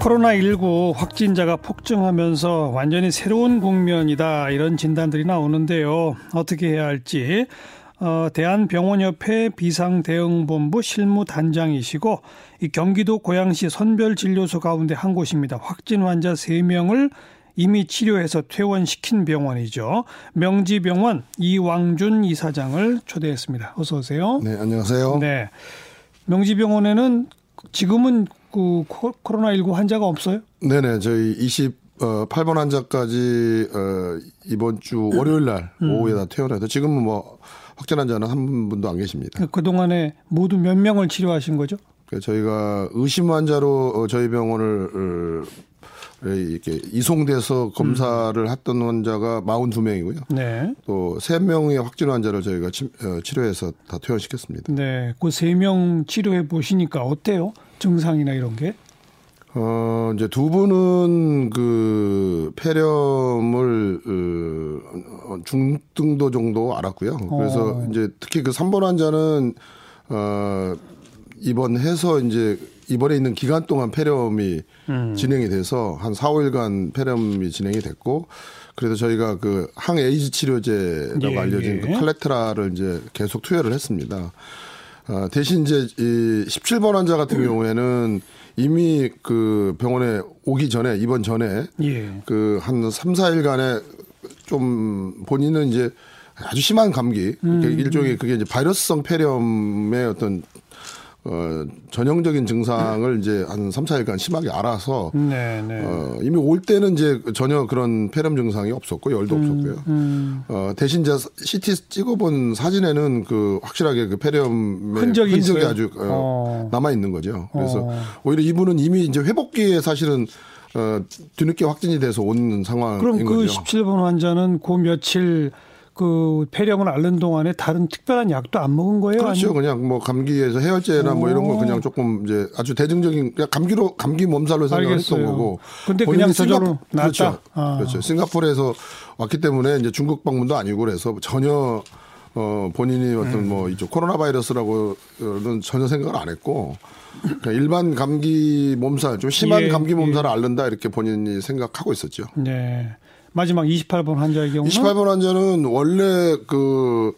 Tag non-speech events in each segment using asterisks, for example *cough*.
코로나19 확진자가 폭증하면서 완전히 새로운 국면이다 이런 진단들이 나오는데요. 어떻게 해야 할지 어, 대한병원협회 비상대응본부 실무단장이시고 이 경기도 고양시 선별진료소 가운데 한 곳입니다. 확진 환자 3명을 이미 치료해서 퇴원시킨 병원이죠. 명지병원 이왕준 이사장을 초대했습니다. 어서 오세요. 네, 안녕하세요. 네. 명지병원에는 지금은 그 코로나19 환자가 없어요? 네네. 저희 28번 환자까지 어, 이번 주 월요일 날 음. 오후에 다 퇴원해서 지금은 뭐 확진 환자는 한 분도 안 계십니다. 그동안에 모두 몇 명을 치료하신 거죠? 저희가 의심 환자로 어, 저희 병원을 어, 이렇게 이송돼서 검사를 음. 했던 환자가 42명이고요. 네. 또 3명의 확진 환자를 저희가 어, 치료해서 다 퇴원시켰습니다. 네. 그 3명 치료해 보시니까 어때요? 증상이나 이런 게? 어, 이제 두 분은 그 폐렴을 어, 중등도 정도 알았고요. 그래서 어. 이제 특히 그 3번 환자는 어, 입원해서 이제 입원해 있는 기간 동안 폐렴이 음. 진행이 돼서 한 4, 5일간 폐렴이 진행이 됐고 그래서 저희가 그 항에이즈 치료제라고 예, 알려진 그 예. 그 칼레트라를 이제 계속 투여를 했습니다. 어, 대신 이제 이 17번 환자 같은 경우에는 이미 그 병원에 오기 전에 입원 전에 예. 그한 3, 4일간에 좀 본인은 이제 아주 심한 감기 음. 일종의 그게 이제 바이러스성 폐렴의 어떤 어, 전형적인 증상을 이제 한 3, 4일간 심하게 알아서 네, 네. 어, 이미 올 때는 이제 전혀 그런 폐렴 증상이 없었고 열도 음, 없었고요. 음. 어, 대신 이제 CT 찍어본 사진에는 그 확실하게 그 폐렴의 흔적이, 흔적이 아주 어, 어. 남아 있는 거죠. 그래서 어. 오히려 이분은 이미 이제 회복기에 사실은 어, 뒤늦게 확진이 돼서 온 상황인 그럼 그 거죠. 17번 환자는 그 며칠 그 폐렴을 앓는 동안에 다른 특별한 약도 안 먹은 거예요? 그렇죠. 아니면? 그냥 뭐 감기에서 해열제나 뭐 이런 거 그냥 조금 이제 아주 대중적인 그냥 감기로 감기 몸살로 생각했던 거고. 근데 그냥 저절로 낫다. 그렇죠. 아. 그렇죠. 싱가포르에서 왔기 때문에 이제 중국 방문도 아니고 그래서 전혀 어 본인이 어떤 음. 뭐 이쪽 코로나 바이러스라고는 전혀 생각을 안 했고 일반 감기 몸살 좀 심한 예, 감기 몸살을 예. 앓는다 이렇게 본인이 생각하고 있었죠. 네. 마지막 28번 환자의 경우는 28번 환자는 원래 그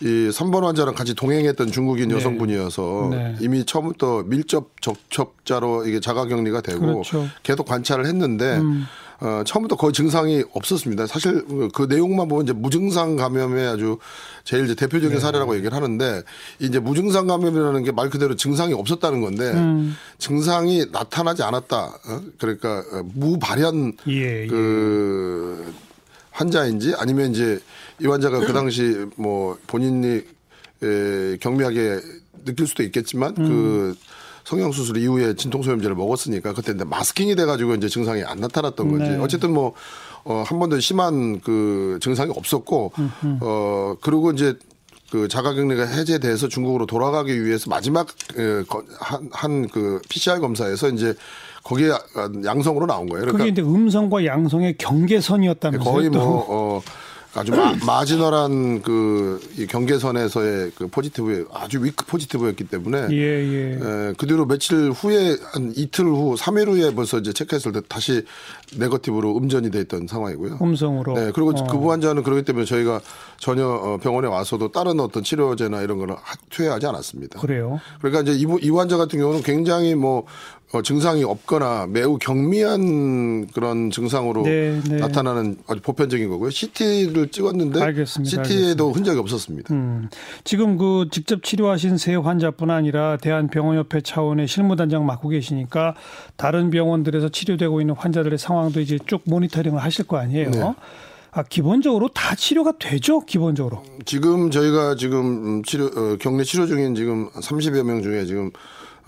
이 3번 환자랑 같이 동행했던 중국인 네. 여성분이어서 네. 이미 처음부터 밀접 접촉자로 이게 자가 격리가 되고 그렇죠. 계속 관찰을 했는데 음. 어, 처음부터 거의 증상이 없었습니다. 사실 그 내용만 보면 이제 무증상 감염의 아주 제일 이제 대표적인 네. 사례라고 얘기를 하는데 이제 무증상 감염이라는 게 말 그대로 증상이 없었다는 건데 음. 증상이 나타나지 않았다. 어? 그러니까 어, 무발현 예, 예. 그 환자인지 아니면 이제 이 환자가 그 당시 뭐 본인이 에, 경미하게 느낄 수도 있겠지만 그 음. 그 성형수술 이후에 진통소염제를 먹었으니까 그때 이제 마스킹이 돼가지고 이제 증상이 안 나타났던 거지. 네. 어쨌든 뭐, 어, 한 번도 심한 그 증상이 없었고, 어, 그리고 이제 그 자가격리가 해제돼서 중국으로 돌아가기 위해서 마지막 한그 PCR 검사에서 이제 거기에 양성으로 나온 거예요. 그러니까 그게 이제 음성과 양성의 경계선이었다면서요? 거의 뭐 어, 아주 마, 지널한 그이 경계선에서의 그 포지티브 아주 위크 포지티브였기 때문에 예, 예. 에, 그 뒤로 며칠 후에 한 이틀 후 3일 후에 벌써 이제 체크했을 때 다시 네거티브로 음전이 돼 있던 상황이고요. 음성으로. 네. 그리고 어. 그 환자는 그렇기 때문에 저희가 전혀 어, 병원에 와서도 다른 어떤 치료제나 이런 거를 투여하지 않았습니다. 그래요. 그러니까 이제 이, 이 환자 같은 경우는 굉장히 뭐 어, 증상이 없거나 매우 경미한 그런 증상으로 네, 네. 나타나는 아주 보편적인 거고요. CT를 찍었는데 알겠습니다. CT에도 알겠습니다. 흔적이 없었습니다. 음, 지금 그 직접 치료하신 세 환자뿐 아니라 대한병원협회 차원의 실무단장 맡고 계시니까 다른 병원들에서 치료되고 있는 환자들의 상황도 이제 쭉 모니터링을 하실 거 아니에요. 네. 아, 기본적으로 다 치료가 되죠, 기본적으로. 지금 저희가 지금 치료, 어, 격리 치료 중인 지금 30여 명 중에 지금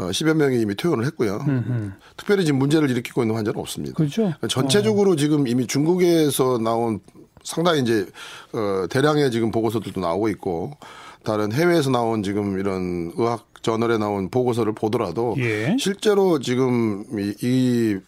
어, 10여 명이 이미 퇴원을 했고요. 음흠. 특별히 지금 문제를 일으키고 있는 환자는 없습니다. 그렇죠. 전체적으로 어. 지금 이미 중국에서 나온 상당히 이제 어, 대량의 지금 보고서들도 나오고 있고 다른 해외에서 나온 지금 이런 의학 저널에 나온 보고서를 보더라도 예. 실제로 지금 이, 이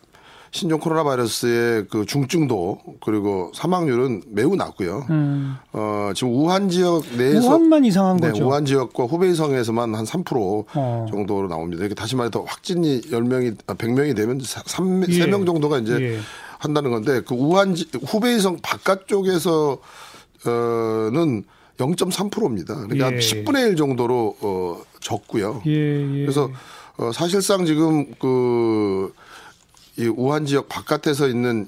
신종 코로나 바이러스의 그 중증도 그리고 사망률은 매우 낮고요. 음. 어, 지금 우한 지역 내에서 우한만 이상한 네, 거죠. 우한 지역과 후베이성에서만 한 3% 어. 정도로 나옵니다. 이렇게 다시 말해서 확진이 10명이 아, 100명이 되면 3, 예. 3명 정도가 이제 예. 한다는 건데 그 우한 지, 후베이성 바깥쪽에서 어는 0.3%입니다. 그러니까 예. 10분의 1 정도로 어 적고요. 예, 예. 그래서 어 사실상 지금 그 이 우한 지역 바깥에서 있는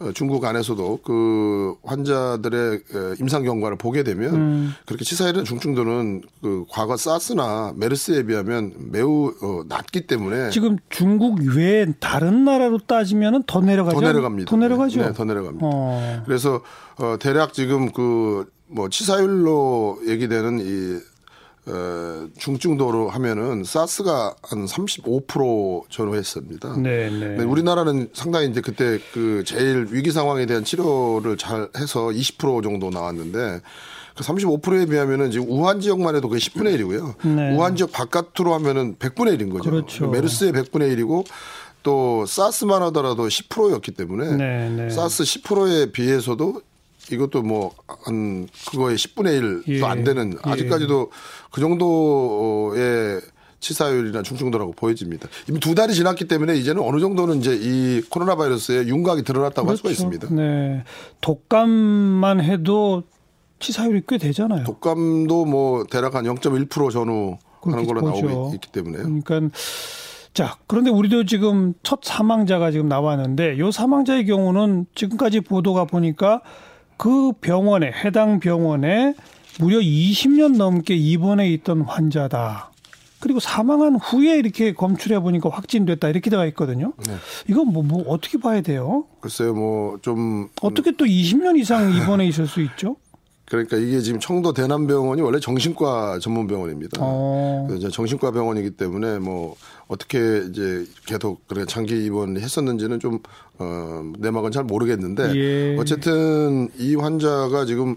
어, 중국 안에서도 그 환자들의 에, 임상 경과를 보게 되면 음. 그렇게 치사율은 중증도는 그 과거 사스나 메르스에 비하면 매우 어, 낮기 때문에 지금 중국 외에 다른 나라로 따지면은 더 내려가죠. 더 내려갑니다. 더 내려가죠. 네, 더 내려갑니다. 어. 그래서 어 대략 지금 그 뭐 치사율로 얘기되는 이 어, 중증도로 하면은 사스가 한 35% 전후했습니다. 네, 네. 네, 우리나라는 상당히 이제 그때 그 제일 위기 상황에 대한 치료를 잘 해서 20% 정도 나왔는데 그 35%에 비하면은 지금 우한 지역만 해도 그게 10분의 1이고요. 네. 우한 지역 바깥으로 하면은 100분의 1인 거죠. 그렇죠. 메르스의 100분의 1이고 또 사스만 하더라도 10%였기 때문에 네, 네. 사스 10%에 비해서도 이것도 뭐 한 그거의 10분의 1도 예. 안 되는 예. 아직까지도 그 정도의 치사율이나 중증도라고 보여집니다. 이미 두 달이 지났기 때문에 이제는 어느 정도는 이제 이 코로나 바이러스의 윤곽이 드러났다고 할 수가 있습니다. 네. 독감만 해도 치사율이 꽤 되잖아요. 독감도 뭐 대략 한 0.1% 전후 하는 걸로 보죠. 나오고 있 기 때문에요. 그러니까 자 그런데 우리도 지금 첫 사망자가 지금 나왔는데 요 사망자의 경우는 지금까지 보도가 보니까 그 병원에 해당 병원에 무려 20년 넘게 입원해 있던 환자다. 그리고 사망한 후에 이렇게 검출해 보니까 확진됐다 이렇게 되어 있거든요. 네. 이건 뭐, 뭐 어떻게 봐야 돼요? 글쎄요, 뭐 좀 어떻게 또 20년 이상 *laughs* 입원해 있을 수 있죠? 그러니까 이게 지금 청도 대남병원이 원래 정신과 전문 병원입니다. 어. 이제 정신과 병원이기 때문에 뭐 어떻게 이제 계속 그래 장기 입원을 했었는지는 좀 어, 내막은 잘 모르겠는데 예. 어쨌든 이 환자가 지금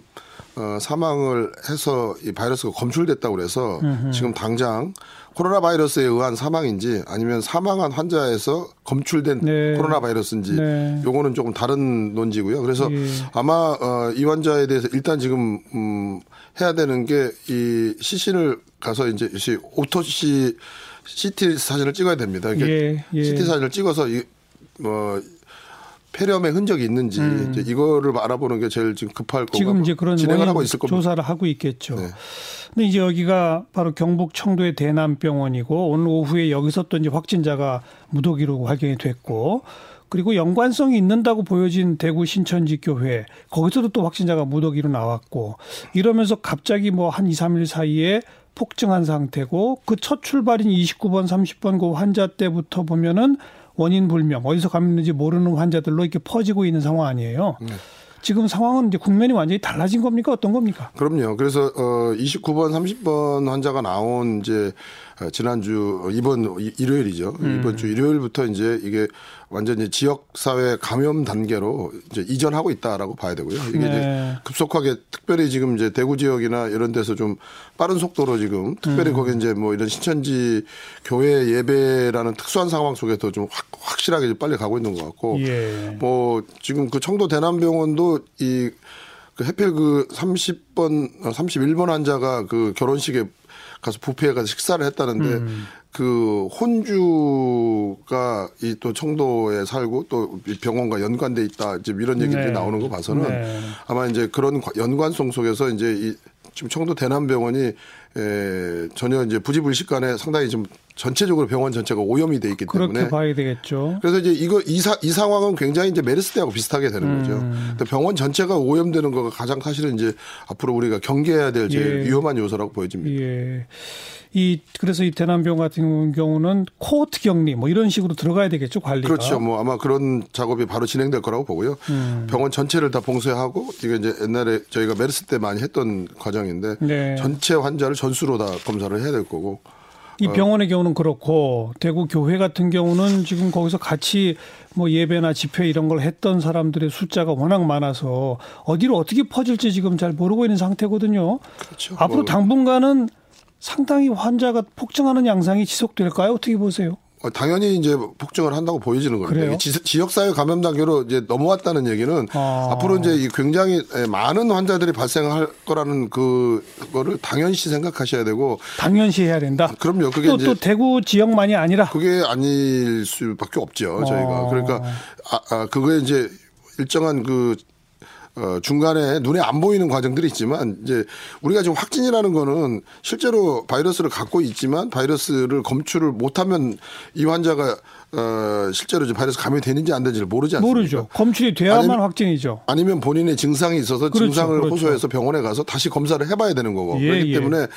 어, 사망을 해서 이 바이러스가 검출됐다고 그래서 지금 당장 코로나 바이러스에 의한 사망인지 아니면 사망한 환자에서 검출된 네. 코로나 바이러스인지 네. 요거는 조금 다른 논지고요. 그래서 예. 아마 어, 이 환자에 대해서 일단 지금 음, 해야 되는 게 이 시신을 가서 이제 시 오토시 CT 사진을 찍어야 됩니다. 이게 예, 예. CT 사진을 찍어서 이 뭐 폐렴의 흔적이 있는지 이제 이거를 알아보는 게 제일 지금 급할 거고 음. 지금 이제 그런 진행을 하고 있을 겁니다. 조사를 하고 있겠죠. 네. 근데 이제 여기가 바로 경북 청도의 대남병원이고 오늘 오후에 여기서 또 이제 확진자가 무더기로 발견이 됐고 그리고 연관성이 있는다고 보여진 대구 신천지 교회 거기서도 또 확진자가 무더기로 나왔고 이러면서 갑자기 뭐 한 2, 3일 사이에 폭증한 상태고 그 첫 출발인 29번, 30번 그 환자 때부터 보면은 원인 불명 어디서 감염는지 모르는 환자들로 이렇게 퍼지고 있는 상황 아니에요. 네. 지금 상황은 이제 국면이 완전히 달라진 겁니까? 어떤 겁니까? 그럼요. 그래서 어 29번, 30번 환자가 나온 이제 어, 지난주 이번 이- 일요일이죠. 음. 이번 주 일요일부터 이제 이게 완전히 지역 사회 감염 단계로 이제 이전하고 있다라고 봐야 되고요. 이게 네. 이제 급속하게 특별히 지금 이제 대구 지역이나 이런 데서 좀 빠른 속도로 지금 특별히 음. 거기 이제 뭐 이런 신천지 교회 예배라는 특수한 상황 속에서 좀 확, 확실하게 좀 빨리 가고 있는 것 같고 예. 뭐 지금 그 청도 대남병원도 이그 해필 그 30번, 31번 환자가 그 결혼식에 가서 부페에 가서 식사를 했다는데 음. 그 혼주가 이 또 청도에 살고 또이 병원과 연관돼 있다 이제 이런 얘기들이 네. 나오는 거 봐서는 네. 아마 이제 그런 과- 연관성 속에서 이제 이 지금 청도 대남병원이 에 전혀 이제 부지불식간에 상당히 좀 전체적으로 병원 전체가 오염이 돼 있기 그렇게 때문에 봐야 되겠죠. 그래서 이제 이거 이, 사, 이 상황은 굉장히 이제 메르스 때하고 비슷하게 되는 거죠. 음. 근데 병원 전체가 오염되는 거가 가장 사실은 이제 앞으로 우리가 경계해야 될 제일 예. 위험한 요소라고 보여집니다. 예. 이 그래서 이 대남병 같은 경우는 코호트 격리 뭐 이런 식으로 들어가야 되겠죠 관리가. 그렇죠. 뭐 아마 그런 작업이 바로 진행될 거라고 보고요. 음. 병원 전체를 다 봉쇄하고 이게 이제 옛날에 저희가 메르스 때 많이 했던 과정인데 네. 전체 환자를 전수로 다 검사를 해야 될 거고 이 어. 병원의 경우는 그렇고 대구 교회 같은 경우는 지금 거기서 같이 뭐 예배나 집회 이런 걸 했던 사람들의 숫자가 워낙 많아서 어디로 어떻게 퍼질지 지금 잘 모르고 있는 상태거든요. 그렇죠. 앞으로 뭐 당분간은 상당히 환자가 폭증하는 양상이 지속될까요? 어떻게 보세요? 어, 당연히 이제 폭증을 한다고 보여지는. 그래요? 지, 지역사회 감염 단계로 이제 넘어왔다는 얘기는 아. 앞으로 이제 이 굉장히 예, 많은 환자들이 발생할 거라는 그거를 당연시 생각하셔야 되고 당연시 해야 된다. 그럼요. 그게 또, 이제 또 대구 지역만이 아니라 그게 아닐 수밖에 없죠. 저희가 어. 그러니까 아, 아 그거에 이제 일정한 그 어, 중간에 눈에 안 보이는 과정들이 있지만 이제 우리가 지금 확진이라는 거는 실제로 바이러스를 갖고 있지만 바이러스를 검출을 못하면 이 환자가 어, 실제로 이제 바이러스 감염이 되는지 안 되는지를 모르지 않습니까? 모르죠. 검출이 돼야만 아니면- 확진이죠. 아니면 본인의 증상이 있어서 그렇죠, 증상을 그렇죠. 호소해서 병원에 가서 다시 검사를 해봐야 되는 거고 예, 그렇기 예. 때문에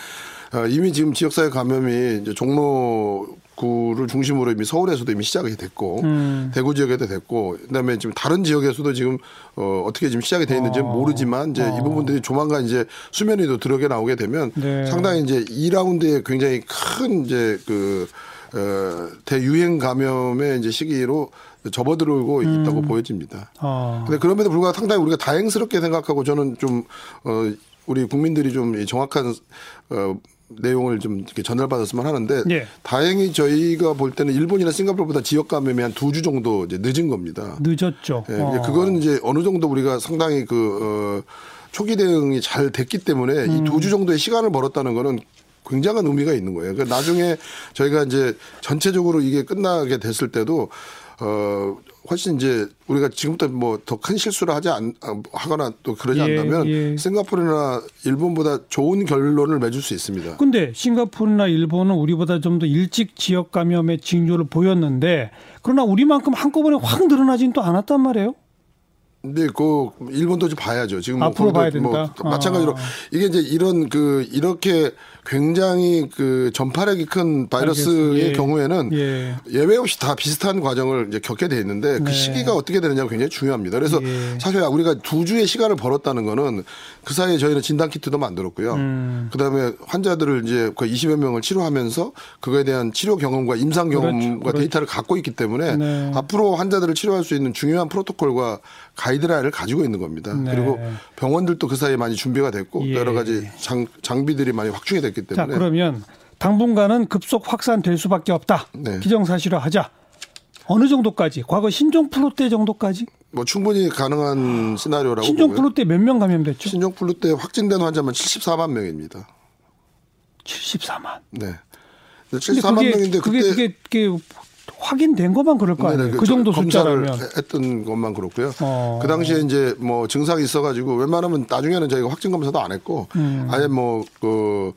어, 이미 지금 지역사회 감염이 이제 종로 구를 중심으로 이미 서울에서도 이미 시작이 됐고 음. 대구 지역에도 됐고 그다음에 지금 다른 지역에서도 지금 어, 어떻게 지금 시작이 돼 있는지 는 모르지만 이제 이 부분들이 조만간 이제 수면 위도 드러게 나오게 되면 네. 상당히 이제 2라운드에 굉장히 큰 이제 그 어, 대유행 감염의 이제 시기로 접어들고 있다고 보여집니다. 어. 근데 그럼에도 불구하고 상당히 우리가 다행스럽게 생각하고 저는 좀, 어, 우리 국민들이 좀이 정확한, 어, 내용을 좀 이렇게 전달받았으면 하는데 예. 다행히 저희가 볼 때는 일본이나 싱가포르보다 지역 감염이 한 두 주 정도 이제 늦은 겁니다. 늦었죠. 예, 어. 그거는 이제 어느 정도 우리가 상당히 그, 어, 초기 대응이 잘 됐기 때문에 이두 주 정도의 시간을 벌었다는 거는 굉장한 의미가 있는 거예요. 그러니까 나중에 저희가 이제 전체적으로 이게 끝나게 됐을 때도 어 훨씬 이제 우리가 지금부터 뭐 더 큰 실수를 하지 않 하거나 또 그러지 예, 않다면 예. 싱가포르나 일본보다 좋은 결론을 맺을 수 있습니다. 근데 싱가포르나 일본은 우리보다 좀 더 일찍 지역 감염의 징조를 보였는데 그러나 우리만큼 한꺼번에 확 늘어나진 또 않았단 말이에요. 근데 그 일본도 좀 봐야죠. 지금 뭐 앞으로 봐야 된다? 뭐 마찬가지로 아. 이게 이제 이런 그 이렇게 굉장히 그 전파력이 큰 바이러스의. 예. 경우에는 예. 예외 없이 다 비슷한 과정을 이제 겪게 돼 있는데 그 네. 시기가 어떻게 되느냐가 굉장히 중요합니다. 그래서 예. 사실 우리가 두 주의 시간을 벌었다는 거는 그 사이에 저희는 진단 키트도 만들었고요. 음. 그다음에 환자들을 이제 거의 20여 명을 치료하면서 그거에 대한 치료 경험과 임상 경험과 그렇죠. 그렇죠. 데이터를 갖고 있기 때문에 네. 앞으로 환자들을 치료할 수 있는 중요한 프로토콜과 가이드라인을 가지고 있는 겁니다. 네. 그리고 병원들도 그 사이에 많이 준비가 됐고 예. 여러 가지 장, 장비들이 많이 확충이 됐기 자 때문에 그러면 당분간은 급속 확산될 수밖에 없다. 네. 기정사실화하자. 어느 정도까지? 과거 신종 플루 때 정도까지? 뭐 충분히 가능한 시나리오라고 보고요. 신종 플루 때 몇 명 감염됐죠? 신종 플루 때 확진된 환자만 74만 명입니다. 74만. 네. 근데 74만 그게, 명인데 그게, 그게 그게 확인된 것만 그럴 거 아니에요. 그 그 정도 검사를 숫자라면. 했던 것만 그렇고요. 어. 그 당시에 이제 뭐 증상이 있어가지고 웬만하면 나중에는 저희가 확진 검사도 안 했고 음. 아예 뭐그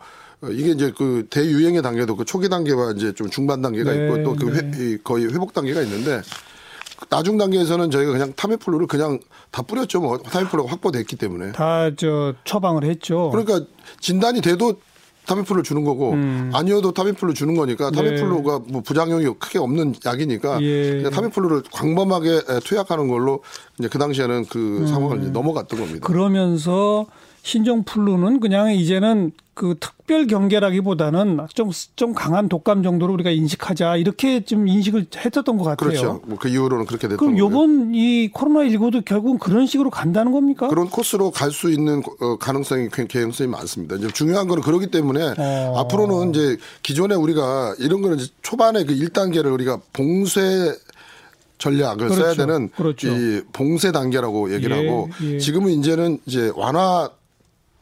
이게 이제 그 대유행의 단계도 그 초기 단계와 이제 좀 중반 단계가 네, 있고 또그 거의 회복 단계가 있는데 나중 단계에서는 저희가 그냥 타미플루를 그냥 다 뿌렸죠. 뭐 타미플루가 확보됐기 때문에. 다 저 처방을 했죠. 그러니까 진단이 돼도 타미플루 주는 거고 아니어도 타미플루 주는 거니까 음. 네. 타미플루가 뭐 부작용이 크게 없는 약이니까 예. 그냥 타미플루를 광범하게 에, 투약하는 걸로 이제 그 당시에는 그 음. 상황을 이제 넘어갔던 겁니다. 그러면서 신종플루는 그냥 이제는 그 특별 경계라기보다는 좀, 좀 강한 독감 정도로 우리가 인식하자 이렇게 좀 인식을 했었던 것 같아요. 그렇죠. 뭐그 이후로는 그렇게 됐던 그럼. 요번 이 코로나19도 결국은 그런 식으로 간다는 겁니까? 그런 코스로 갈 수 있는 어, 가능성이 개- 개연성이 많습니다. 이제 중요한 거는 그렇기 때문에 어. 앞으로는 이제 기존에 우리가 이런 거는 이제 초반에 그 1단계를 우리가 봉쇄 전략을 써야 그렇죠. 되는 그렇죠. 이 봉쇄 단계라고 얘기를 예, 하고 예. 지금은 이제는 이제 완화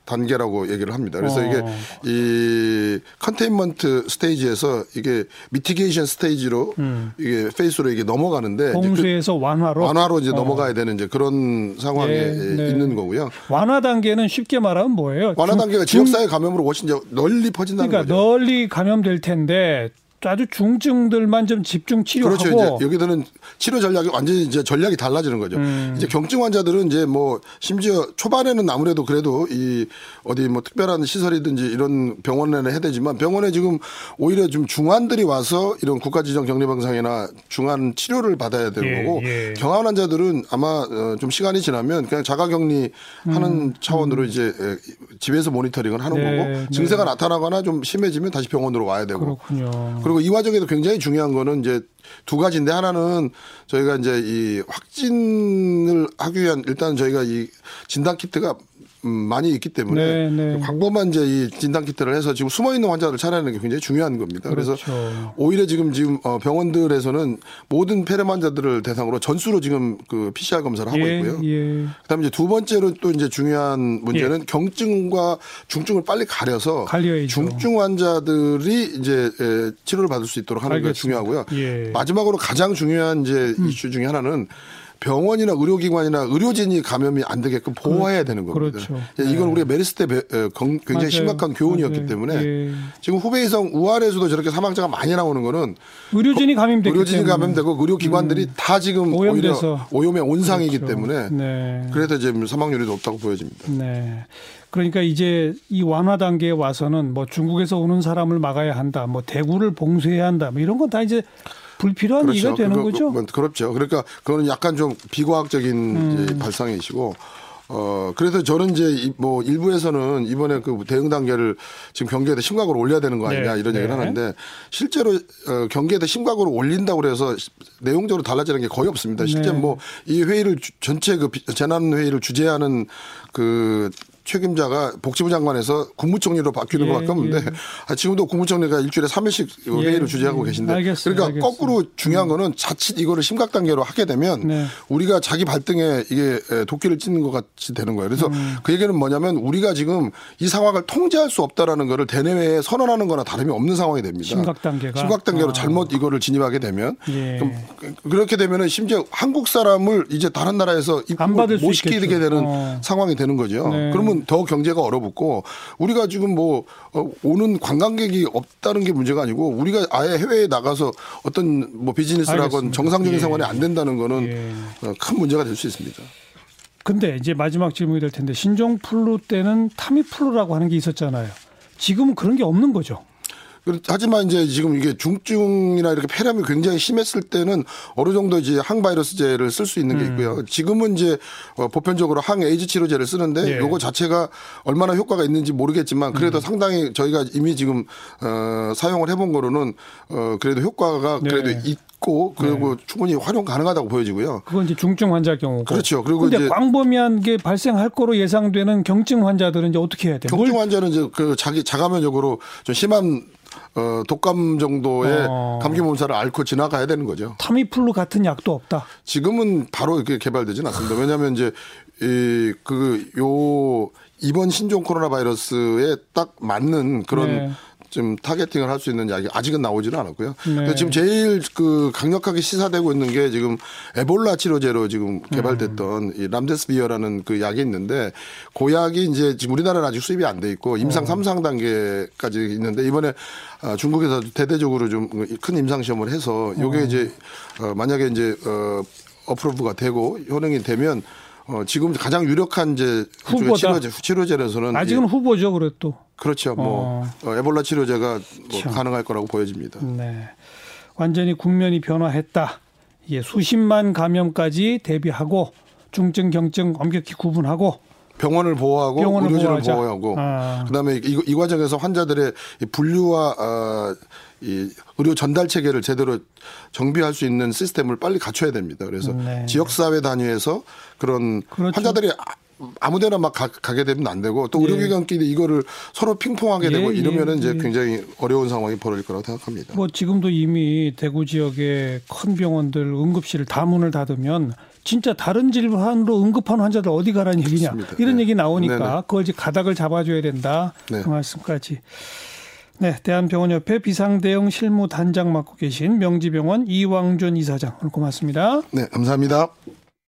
단계라고 얘기를 합니다. 그래서 어. 이게 이 containment stage에서 이게 mitigation stage로 이게 phase로 이게 넘어가는데 그 음. 봉쇄에서 완화로 완화로 이제 어. 넘어가야 되는 이제 그런 상황에 네, 네. 있는 거고요. 완화 단계는 쉽게 말하면 뭐예요? 완화 중- 단계가 중- 지역사회 감염으로 훨씬 이제 널리 퍼진다는 그러니까 거죠. 널리 감염될 텐데 아주 중증들만 좀 집중 치료하고 그렇죠. 이제 여기들은 치료 전략이 완전히 이제 전략이 달라지는 거죠. 음. 이제 경증 환자들은 이제 뭐 심지어 초반에는 아무래도 그래도 이 어디 뭐 특별한 시설이든지 이런 병원에는 해야 되지만 병원에 지금 오히려 좀 중환들이 와서 이런 국가지정 격리병상이나 중환 치료를 받아야 되는 예, 거고 예. 경환 환자들은 아마 어, 좀 시간이 지나면 그냥 자가격리 하는 차원으로 이제 에, 집에서 모니터링을 하는 음, 네, 거고 네. 증세가 나타나거나 좀 심해지면 다시 병원으로 와야 되고 그렇군요. 그리고 이 과정에도 굉장히 중요한 거는 이제 두 가지인데 하나는 저희가 이제 이 확진을 하기 위한 일단 저희가 이 진단 키트가 음, 많이 있기 때문에 네, 네. 광범한 이제 이 진단 키트를 해서 지금 숨어 있는 환자를 찾아내는 게 굉장히 중요한 겁니다. 그래서 그렇죠. 오히려 지금 지금 어, 병원들에서는 모든 폐렴 환자들을 대상으로 전수로 지금 그 PCR 검사를 하고 예, 있고요. 예. 그다음에 이제 두 번째로 또 이제 중요한 문제는 경증과 중증을 빨리 가려서 갈려야죠. 중증 환자들이 이제 에, 치료를 받을 수 있도록 하는 게 알겠습니다. 중요하고요. 예. 음. 마지막으로 가장 중요한 이제 이슈 중에 하나는 병원이나 의료기관이나 의료진이 감염이 안 되게끔 보호해야 되는 겁니다. 그렇죠. 예, 이건 우리가 메르스 때 건- 굉장히 맞아요. 심각한 교훈이었기 맞아요. 때문에 예. 지금 후베이성 우한에서도 저렇게 사망자가 많이 나오는 거는 의료진이 감염됐기 의료진이. 음. 감염되고 의료기관들이 다 지금 오염돼서. 오히려 오염의 온상이기 그렇죠. 때문에 네. 그래서 지금 사망률이 높다고 보여집니다. 네. 그러니까 이제 이 완화 단계에 와서는 뭐 중국에서 오는 사람을 막아야 한다, 뭐 대구를 봉쇄해야 한다, 뭐 이런 건 다 이제 불필요한 얘기가 되는 그거- 거죠. 그- 그렇죠. 그러니까 그거는 약간 좀 비과학적인 음. 발상이시고 어 그래서 저는 이제 이- 뭐 일부에서는 이번에 그 대응 단계를 지금 경계에다 심각으로 올려야 되는 거 아니냐 네. 이런 얘기를 네. 하는데 실제로 어 경계에다 심각으로 올린다고 그래서 내용적으로 달라지는 게 거의 없습니다. 실제 네. 뭐이 회의를 주- 전체 그 비- 재난 회의를 주재하는 그 책임자가 복지부 장관에서 국무총리로 바뀌는 예, 것밖에 없는데 예. 아, 지금도 국무총리가 일주일에 3일씩 예, 회의를 주재하고 예. 계신데 알겠어요, 그러니까 알겠어요. 거꾸로 중요한 거는 자칫 이거를 심각 단계로 하게 되면 네. 우리가 자기 발등에 이게 에, 도끼를 찢는 것 같이 되는 거예요. 그래서 음. 그 얘기는 뭐냐면 우리가 지금 이 상황을 통제할 수 없다라는 거를 대내외에 선언하는 거나 다름이 없는 상황이 됩니다. 심각 단계가? 심각 단계로 아. 잘못 이거를 진입하게 되면 예. 그렇게 되면은 심지어 한국 사람을 이제 다른 나라에서 수못 시키게. 되는 어. 상황이 되는 거죠. 네. 그러면 더 경제가 얼어붙고 우리가 지금 뭐 어, 오는 관광객이 없다는 게 문제가 아니고 우리가 아예 해외에 나가서 어떤 뭐 비즈니스를 하건. 정상적인 예. 생활이 안 된다는 거는 예. 어, 큰 문제가 될 수 있습니다. 근데 이제 마지막 질문이 될 텐데 신종플루 때는 타미플루라고 하는 게 있었잖아요. 지금은 그런 게 없는 거죠. 하지만 이제 지금 이게 중증이나 이렇게 폐렴이 굉장히 심했을 때는 어느 정도 이제 항바이러스제를 쓸 수 있는 게 있고요. 지금은 이제 어, 보편적으로 항에이즈 치료제를 쓰는데 음. 예. 요거 자체가 얼마나 효과가 있는지 모르겠지만 그래도 상당히 저희가 이미 지금 어, 사용을 해본 거로는 어, 그래도 효과가 네. 그래도 있 고 그리고 충분히 활용 가능하다고 보여지고요. 그건 이제 중증 환자 경우고. 그렇죠. 그리고 이제- 광범위한 게 발생할 거로 예상되는 경증 환자들은 이제 어떻게 해야 돼요? 뭘- 경증 환자는 이제 그 자기 자가 면역으로 좀 심한 어, 독감 정도의 어. 감기 몸살을 앓고 지나가야 되는 거죠. 타미플루 같은 약도 없다. 지금은 바로 이렇게 개발되지는 않습니다. 왜냐하면 이제 이그요 이번 신종 코로나 바이러스에 딱 맞는 그런 네. 좀 targeting을 할 수 있는 약이 아직은 나오지는 않았고요. 네. 지금 제일 그 강력하게 시사되고 있는 게 지금 에볼라 치료제로 지금 개발됐던 이 remdesivir라는 그 약이 있는데 그 약이 이제 지금 우리나라는 아직 수입이 안 돼 있고 임상 삼 3상 단계까지 있는데 이번에 아, 중국에서 대대적으로 좀 큰 임상 시험을 해서 요게 이제 어, 만약에 이제 어 어프로브가 되고 효능이 되면 어 지금 가장 유력한 이제 후보다. 치료제 치료제로서는 아직은 이- 후보죠, 그래도. 그렇죠. 뭐 어, 에볼라 치료제가 뭐 참. 가능할 거라고 보여집니다. 네. 완전히 국면이 변화했다. 예, 수십만 감염까지 대비하고 중증, 경증 엄격히 구분하고 병원을 보호하고 병원을 의료진을 보호하자. 보호하고 아. 그다음에 이, 이 과정에서 환자들의 이 분류와 어, 이 의료 전달 체계를 제대로 정비할 수 있는 시스템을 빨리 갖춰야 됩니다. 그래서 네. 지역 사회 단위에서 그런 그렇죠. 환자들이 아- 아무데나 막 가, 게 되면 안 되고 또 예. 의료기관끼리 이거를 서로 핑퐁하게 되고 예, 이러면은 예, 이제 예. 굉장히 어려운 상황이 벌어질 거라고 생각합니다. 뭐 지금도 이미 대구 지역의 큰 병원들 응급실을 다 문을 닫으면 진짜 다른 질환으로 응급한 환자들 어디 가라는 얘기냐 맞습니다. 이런 네. 얘기 나오니까 네네. 그걸 이제 가닥을 잡아줘야 된다 네. 그 말씀까지. 네, 대한병원협회 비상대응 실무 단장 맡고 계신 명지병원 이왕준 이사장 오늘 고맙습니다. 네, 감사합니다.